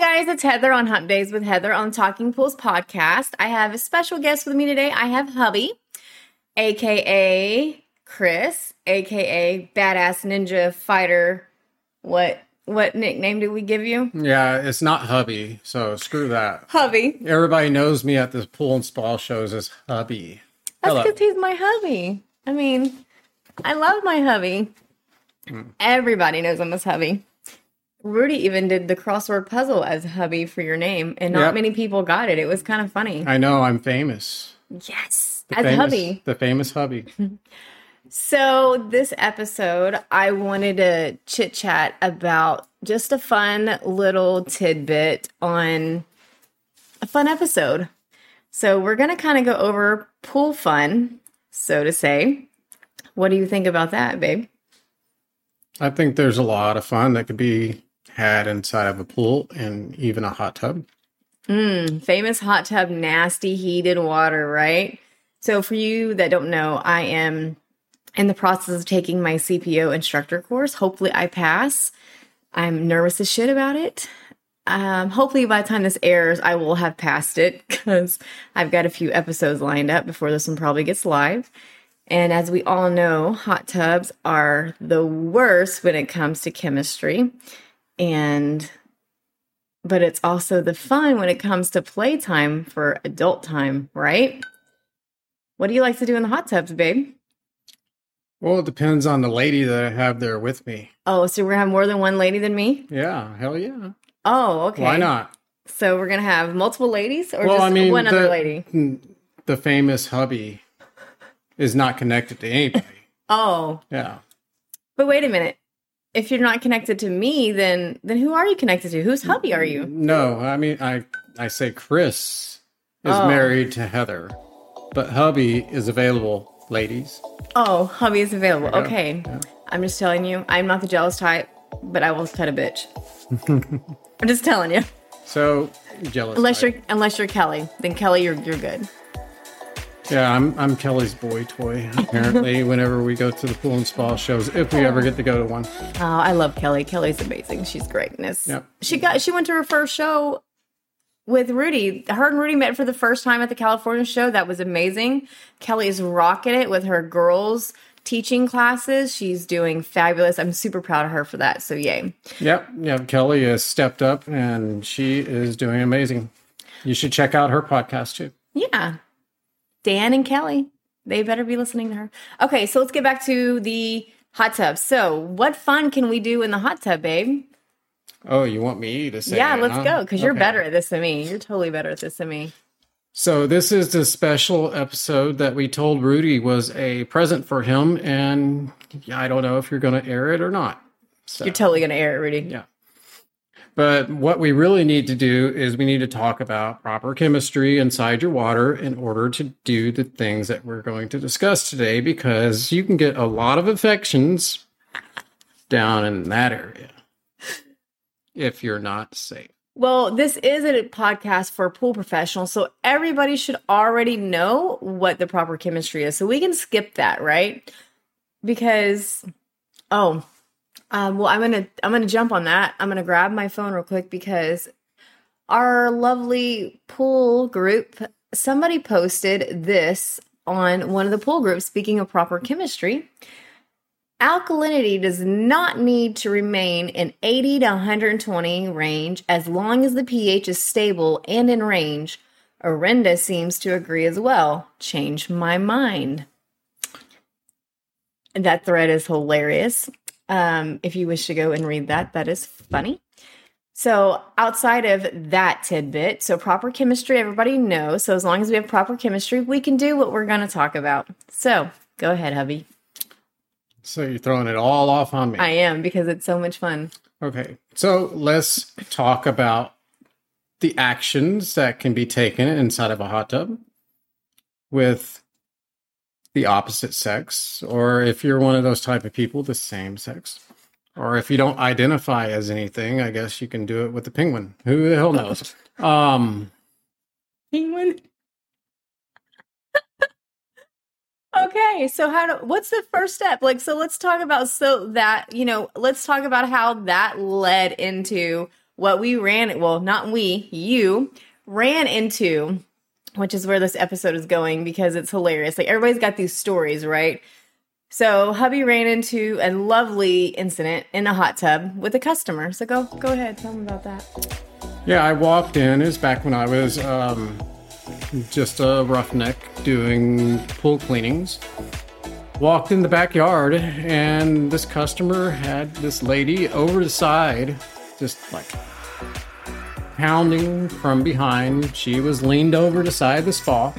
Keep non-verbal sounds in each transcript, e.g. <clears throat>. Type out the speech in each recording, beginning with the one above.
Guys, it's Heather on Hump Days with Heather on Talking Pools podcast. I have a special guest with me today. I have hubby, aka Chris, aka Badass Ninja Fighter. What what nickname do we give you? Yeah, it's not hubby, so screw that. Hubby. Everybody knows me at the pool and spa shows as hubby. That's because he's my hubby. I mean, I love my hubby. Hmm. Everybody knows I'm his hubby. Rudy even did the crossword puzzle as hubby for your name, and not Yep. many people got it. It was kind of funny. I know I'm famous. yes, The as famous, hubby. The famous hubby. <laughs> So, this episode, I wanted to chit chat about just a fun little tidbit on a fun episode. So, we're going to kind of go over pool fun, so to say. What do you think about that, babe? I think there's a lot of fun that could be had inside of a pool and even a hot tub. Mm, famous hot tub, nasty heated water, right? So, for you that don't know, I am in the process of taking my CPO instructor course. Hopefully, I pass. I'm nervous as shit about it. Um, hopefully, by the time this airs, I will have passed it <laughs> because I've got a few episodes lined up before this one probably gets live. And as we all know, hot tubs are the worst when it comes to chemistry. And but it's also the fun when it comes to playtime for adult time, right? What do you like to do in the hot tubs, babe? Well, it depends on the lady that I have there with me. Oh, so we're gonna have more than one lady than me? Yeah, hell yeah. Oh, okay. Why not? So we're gonna have multiple ladies or well, just I mean, one the, other lady? The famous hubby is not connected to anybody. <laughs> Oh, yeah. but wait a minute. If you're not connected to me, then then who are you connected to? Whose hubby are you? No, I mean, I I say Chris is Oh. married to Heather, but hubby is available, ladies. Oh, hubby is available. There you go. Okay. Yeah. I'm just telling you, I'm not the jealous type, but I will cut a bitch. <laughs> I'm just telling you. So jealous. Unless type. you're unless you're Kelly, then Kelly, you're you're good. Yeah, I'm I'm Kelly's boy toy. Apparently, <laughs> whenever we go to the pool and spa shows, if we ever get to go to one. Oh, I love Kelly. Kelly's amazing. She's greatness. Yep. She got she went to her first show with Rudy. Her and Rudy met for the first time at the California show. That was amazing. Kelly's rocking it with her girls teaching classes. She's doing fabulous. I'm super proud of her for that. So yay. Yep, yep. Kelly has stepped up and she is doing amazing. You should check out her podcast too. Yeah. Dan and Kelly. They better be listening to her. Okay, so let's get back to the hot tub. So, what fun can we do in the hot tub, babe? Oh, you want me to say? yeah, it, let's huh? go because you're better at this than me. You're totally better at this than me. So this is the special episode that we told Rudy was a present for him, and I don't know if you're going to air it or not. So, You're totally gonna air it, Rudy. yeah. But what we really need to do is we need to talk about proper chemistry inside your water in order to do the things that we're going to discuss today, because you can get a lot of infections down in that area if you're not safe. Well, this is a podcast for pool professionals, so everybody should already know what the proper chemistry is. So we can skip that, right? Because, oh, um, well, I'm gonna I'm gonna jump on that. I'm gonna grab my phone real quick because our lovely pool group somebody posted this on one of the pool groups. Speaking of proper chemistry, Alkalinity does not need to remain in 80 to 120 range as long as the pH is stable and in range. Orenda seems to agree as well. Change my mind. That thread is hilarious. Um, if you wish to go and read that, that is funny. So, outside of that tidbit, so proper chemistry, everybody knows. So, as long as we have proper chemistry, we can do what we're going to talk about. So, go ahead, hubby. So you're throwing it all off on me. I am because it's so much fun. Okay. So let's talk about the actions that can be taken inside of a hot tub with the opposite sex, or if you're one of those type of people, the same sex. Or if you don't identify as anything, I guess you can do it with the penguin. Who the hell knows? <laughs> Um, Penguin. <laughs> okay, so how do what's the first step? Like so let's talk about so that, you know, let's talk about how that led into what we ran well, not we, you ran into which is where this episode is going because it's hilarious. Like everybody's got these stories, right? So hubby ran into a lovely incident in a hot tub with a customer. So go go ahead, tell them about that. yeah, I walked in. It was back when I was um, just a roughneck doing pool cleanings. Walked in the backyard, and this customer had this lady over the side, just like pounding from behind. She was leaned over the side of the spa.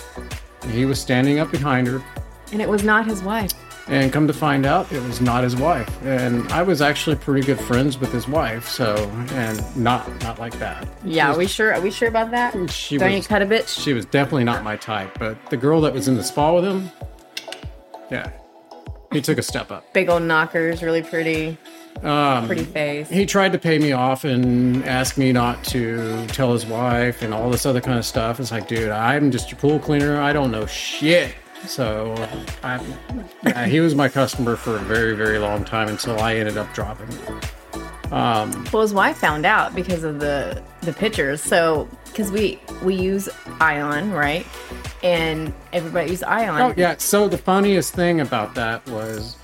He was standing up behind her, And it was not his wife. and come to find out, it was not his wife. And I was actually pretty good friends with his wife, so and not not like that. Yeah, are we sure are we sure about that? She Don't you was cut a bitch? she was definitely not my type. But the girl that was in the spa with him, yeah, he took a step up. Big old knockers, really pretty, Um, pretty face. he tried to pay me off and ask me not to tell his wife and all this other kind of stuff. It's like, dude, I'm just your pool cleaner. I don't know shit. So, I, yeah, he was my customer for a very, very long time until I ended up dropping. Um, Well, his wife found out because of the the pictures. So, because we we use Ion, right? And everybody uses Ion. oh yeah. So the funniest thing about that was,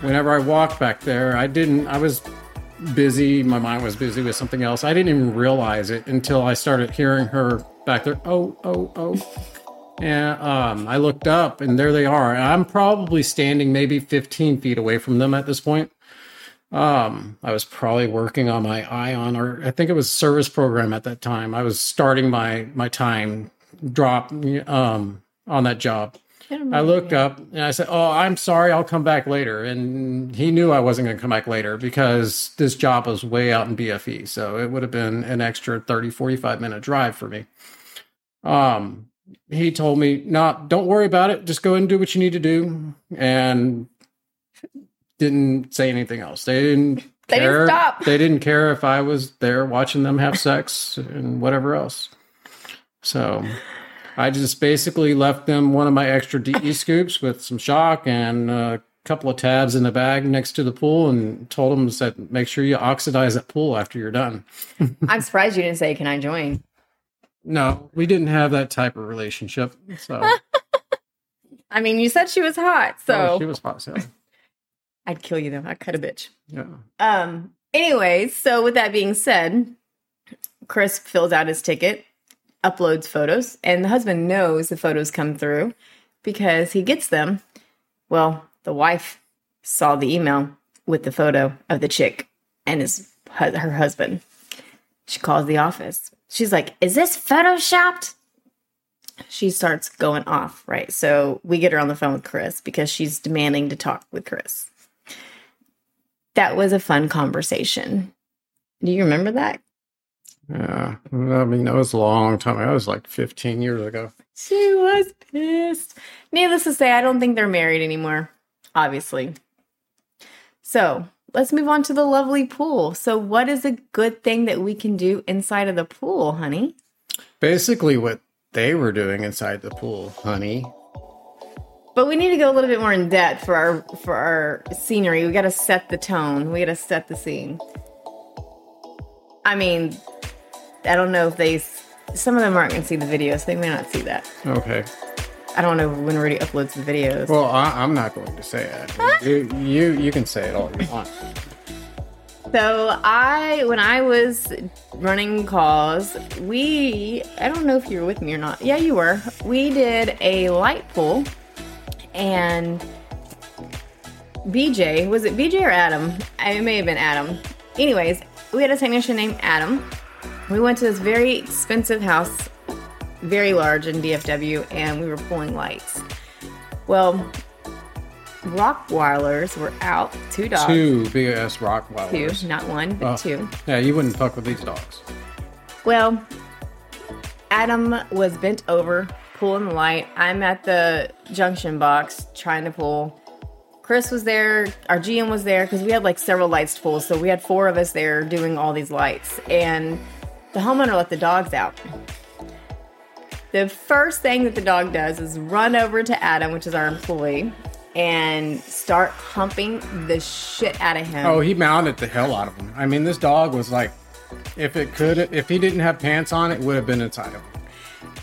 whenever I walked back there, I didn't. I was busy. My mind was busy with something else. I didn't even realize it until I started hearing her back there. Oh, oh, oh. And um, I looked up, and there they are. I'm probably standing maybe 15 feet away from them at this point. Um, I was probably working on my Ion, or I think it was service program at that time. I was starting my my time drop um, on that job. I looked up and I said, "Oh, I'm sorry. I'll come back later." And he knew I wasn't going to come back later because this job was way out in BFE, so it would have been an extra 30, 45 minute drive for me. Um, he told me, "No, don't worry about it. Just go and do what you need to do." And didn't say anything else. They didn't They didn't stop. They didn't care if I was there watching them have sex and whatever else. So I just basically left them one of my extra DE <laughs> scoops with some shock and a couple of tabs in the bag next to the pool and told them said make sure you oxidize that pool after you're done. <laughs> I'm surprised you didn't say, "Can I join?" No, we didn't have that type of relationship. So <laughs> I mean, you said she was hot, so oh, she was hot. So I'd kill you though. I'd cut a bitch. yeah. Um. Anyways, so with that being said, Chris fills out his ticket, uploads photos, and the husband knows the photos come through because he gets them. Well, the wife saw the email with the photo of the chick and his her husband. She calls the office. She's like, "Is this photoshopped?" She starts going off, right? So we get her on the phone with Chris because she's demanding to talk with Chris that was a fun conversation. Do you remember that? Yeah. I mean, that was a long time. That was like 15 years ago. She was pissed. Needless to say, I don't think they're married anymore, obviously. So let's move on to the lovely pool. So, what is a good thing that we can do inside of the pool, honey? Basically, what they were doing inside the pool, honey. But we need to go a little bit more in depth for our for our scenery. We got to set the tone. We got to set the scene. I mean, I don't know if they. Some of them aren't going to see the video, so they may not see that. Okay. I don't know when Rudy uploads the videos. Well, I, I'm not going to say it. You, you, you can say it all you want. So I, when I was running calls, we, I don't know if you were with me or not. Yeah, you were. We did a light pool, and BJ was it BJ or Adam? It may have been Adam. Anyways, we had a technician named Adam. We went to this very expensive house, very large in DFW, and we were pulling lights. Well, Rottweilers were out. Two dogs. Two big ass Two, not one, but Oh. two. Yeah, you wouldn't fuck with these dogs. Well, Adam was bent over, pulling the light. I'm at the junction box trying to pull. Chris was there, our GM was there because we had like several lights to pull. So we had four of us there doing all these lights. And the homeowner let the dogs out. The first thing that the dog does is run over to Adam, which is our employee, and start humping the shit out of him. Oh, he mounted the hell out of him. I mean, this dog was like, if it could, if he didn't have pants on, it would have been inside of him.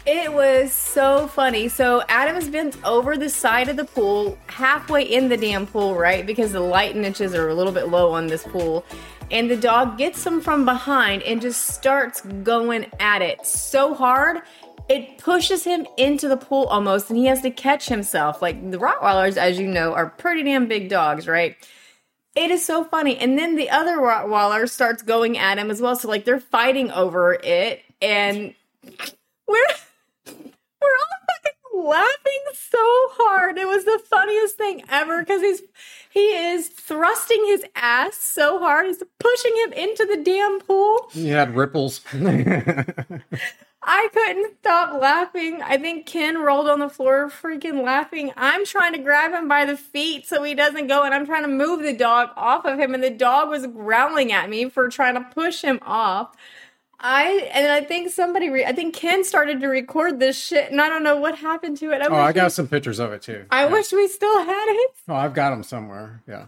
It was so funny. So Adam Adam's bent over the side of the pool, halfway in the damn pool, right? Because the light niches are a little bit low on this pool. And the dog gets him from behind and just starts going at it so hard. It pushes him into the pool almost, and he has to catch himself. Like the Rottweilers, as you know, are pretty damn big dogs, right? It is so funny. And then the other Rottweiler starts going at him as well. So like they're fighting over it, and we're <laughs> we're all fucking laughing so hard. It was the funniest thing ever because he's he is thrusting his ass so hard. He's pushing him into the damn pool. He had ripples. <laughs> I couldn't stop laughing. I think Ken rolled on the floor freaking laughing. I'm trying to grab him by the feet so he doesn't go, and I'm trying to move the dog off of him, and the dog was growling at me for trying to push him off. I and I think somebody, re- I think Ken started to record this shit, and I don't know what happened to it. I oh, I got we- some pictures of it too. I Yeah. wish we still had it. Oh, I've got them somewhere. Yeah.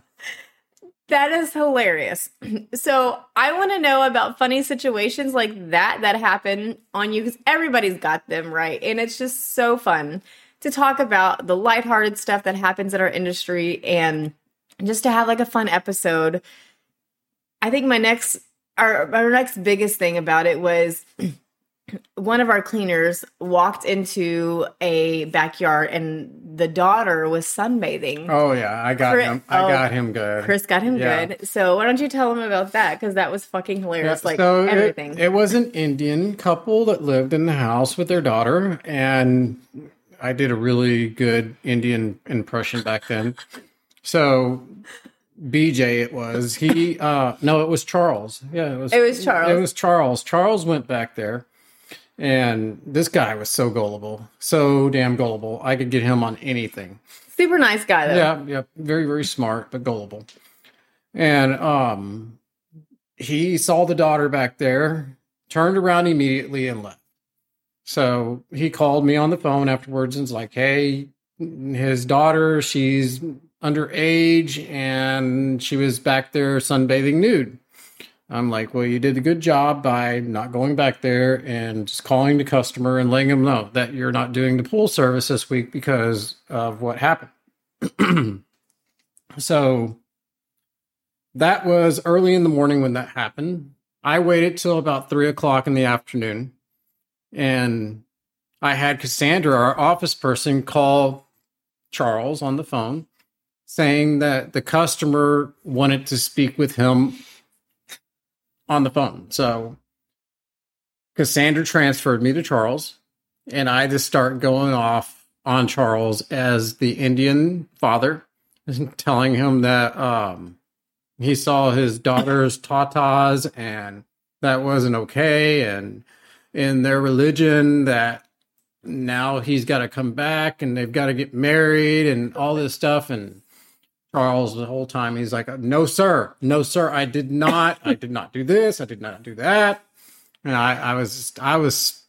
That is hilarious. <clears throat> So I want to know about funny situations like that that happen on you because everybody's got them, right? And it's just so fun to talk about the lighthearted stuff that happens in our industry and just to have like a fun episode. I think my next our our next biggest thing about it was <clears throat> one of our cleaners walked into a backyard and the daughter was sunbathing. Oh yeah, I got Chris- him. I oh, got him good. Chris got him Yeah. good. So why don't you tell him about that? Because that was fucking hilarious. Yeah, like so it- everything. It, was an Indian couple that lived in the house with their daughter, and I did a really good Indian impression back then. So BJ, it was he. <laughs> uh No, it was Charles. Yeah, it was. It was Charles. It was Charles. Charles went back there, and this guy was so gullible, so damn gullible. I could get him on anything. Super nice guy though. Yeah, yeah, very very smart but gullible. And um he saw the daughter back there, turned around immediately and left. So he called me on the phone afterwards and was like, "Hey, his daughter, she's underage and she was back there sunbathing nude." I'm like, "Well, you did a good job by not going back there and just calling the customer and letting them know that you're not doing the pool service this week because of what happened." <clears throat> so that was early in the morning when that happened. I waited till about three o'clock in the afternoon, and I had Cassandra, our office person, call Charles on the phone saying that the customer wanted to speak with him on the phone. So Cassandra transferred me to Charles, and I just start going off on Charles as the Indian father, <laughs> telling him that um, he saw his daughter's <laughs> tatas and that wasn't okay, and in their religion that now he's got to come back and they've got to get married and all this stuff and Charles the whole time. He's like no sir. No sir. I did not. I did not do this. I did not do that. And I I was I was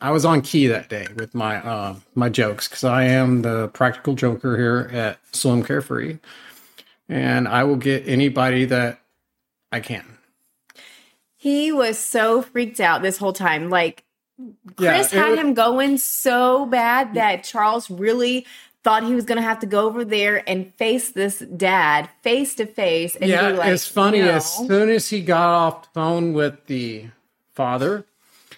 I was on key that day with my uh my jokes because I am the practical joker here at Swim Carefree. And I will get anybody that I can. He was so freaked out this whole time. Like Chris it had was- him going so bad that Charles really thought he was gonna have to go over there and face this dad face to face and yeah, like, it's funny. "No." As soon as he got off the phone with the father,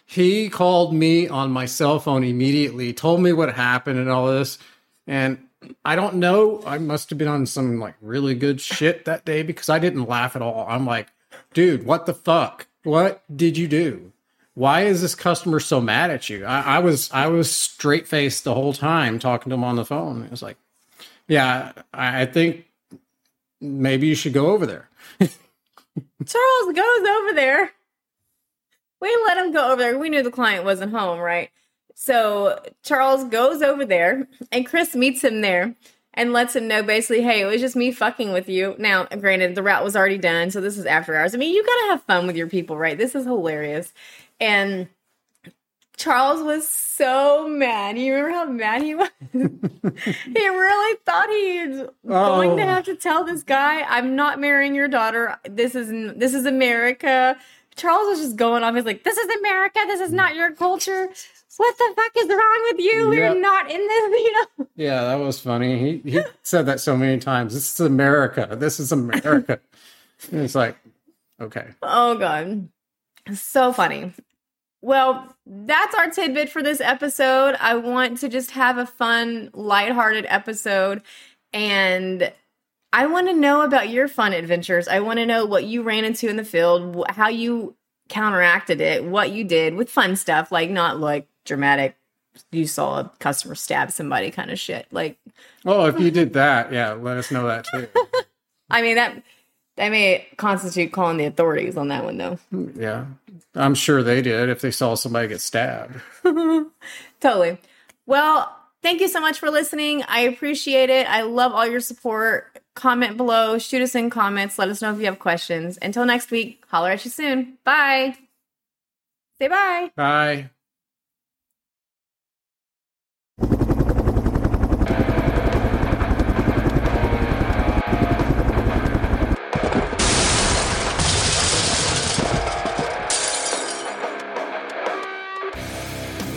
he called me on my cell phone immediately, told me what happened and all this. And I don't know. I must have been on some like really good shit that day because I didn't laugh at all. I'm like, dude, what the fuck? What did you do? Why is this customer so mad at you? I, I was I was straight faced the whole time talking to him on the phone. It was like, yeah, I, I think maybe you should go over there. <laughs> Charles goes over there. We let him go over there. We knew the client wasn't home, right? So Charles goes over there, and Chris meets him there and lets him know basically, hey, it was just me fucking with you. Now, granted, the route was already done, so this is after hours. I mean, you gotta have fun with your people, right? This is hilarious. And Charles was so mad. You remember how mad he was? <laughs> he really thought he was going to Oh. have to tell this guy, "I'm not marrying your daughter. This is this is America." Charles was just going off. He's like, "This is America. This is not your culture. What the fuck is wrong with you? We're not in this." You know. Yeah, that was funny. He he said that so many times. This is America. This is America. <laughs> And it's like, okay. Oh god. So funny. Well, that's our tidbit for this episode. I want to just have a fun, lighthearted episode and I want to know about your fun adventures. I want to know what you ran into in the field, how you counteracted it, what you did with fun stuff, like not like dramatic you saw a customer stab somebody kind of shit. Like Oh, if you did that, yeah, let us know that too. <laughs> I mean that that may constitute calling the authorities on that one though. Yeah. I'm sure they did if they saw somebody get stabbed. <laughs> Totally. Well, thank you so much for listening. I appreciate it. I love all your support. Comment below, shoot us in comments, let us know if you have questions. Until next week, holler at you soon. Bye. Say bye. Bye.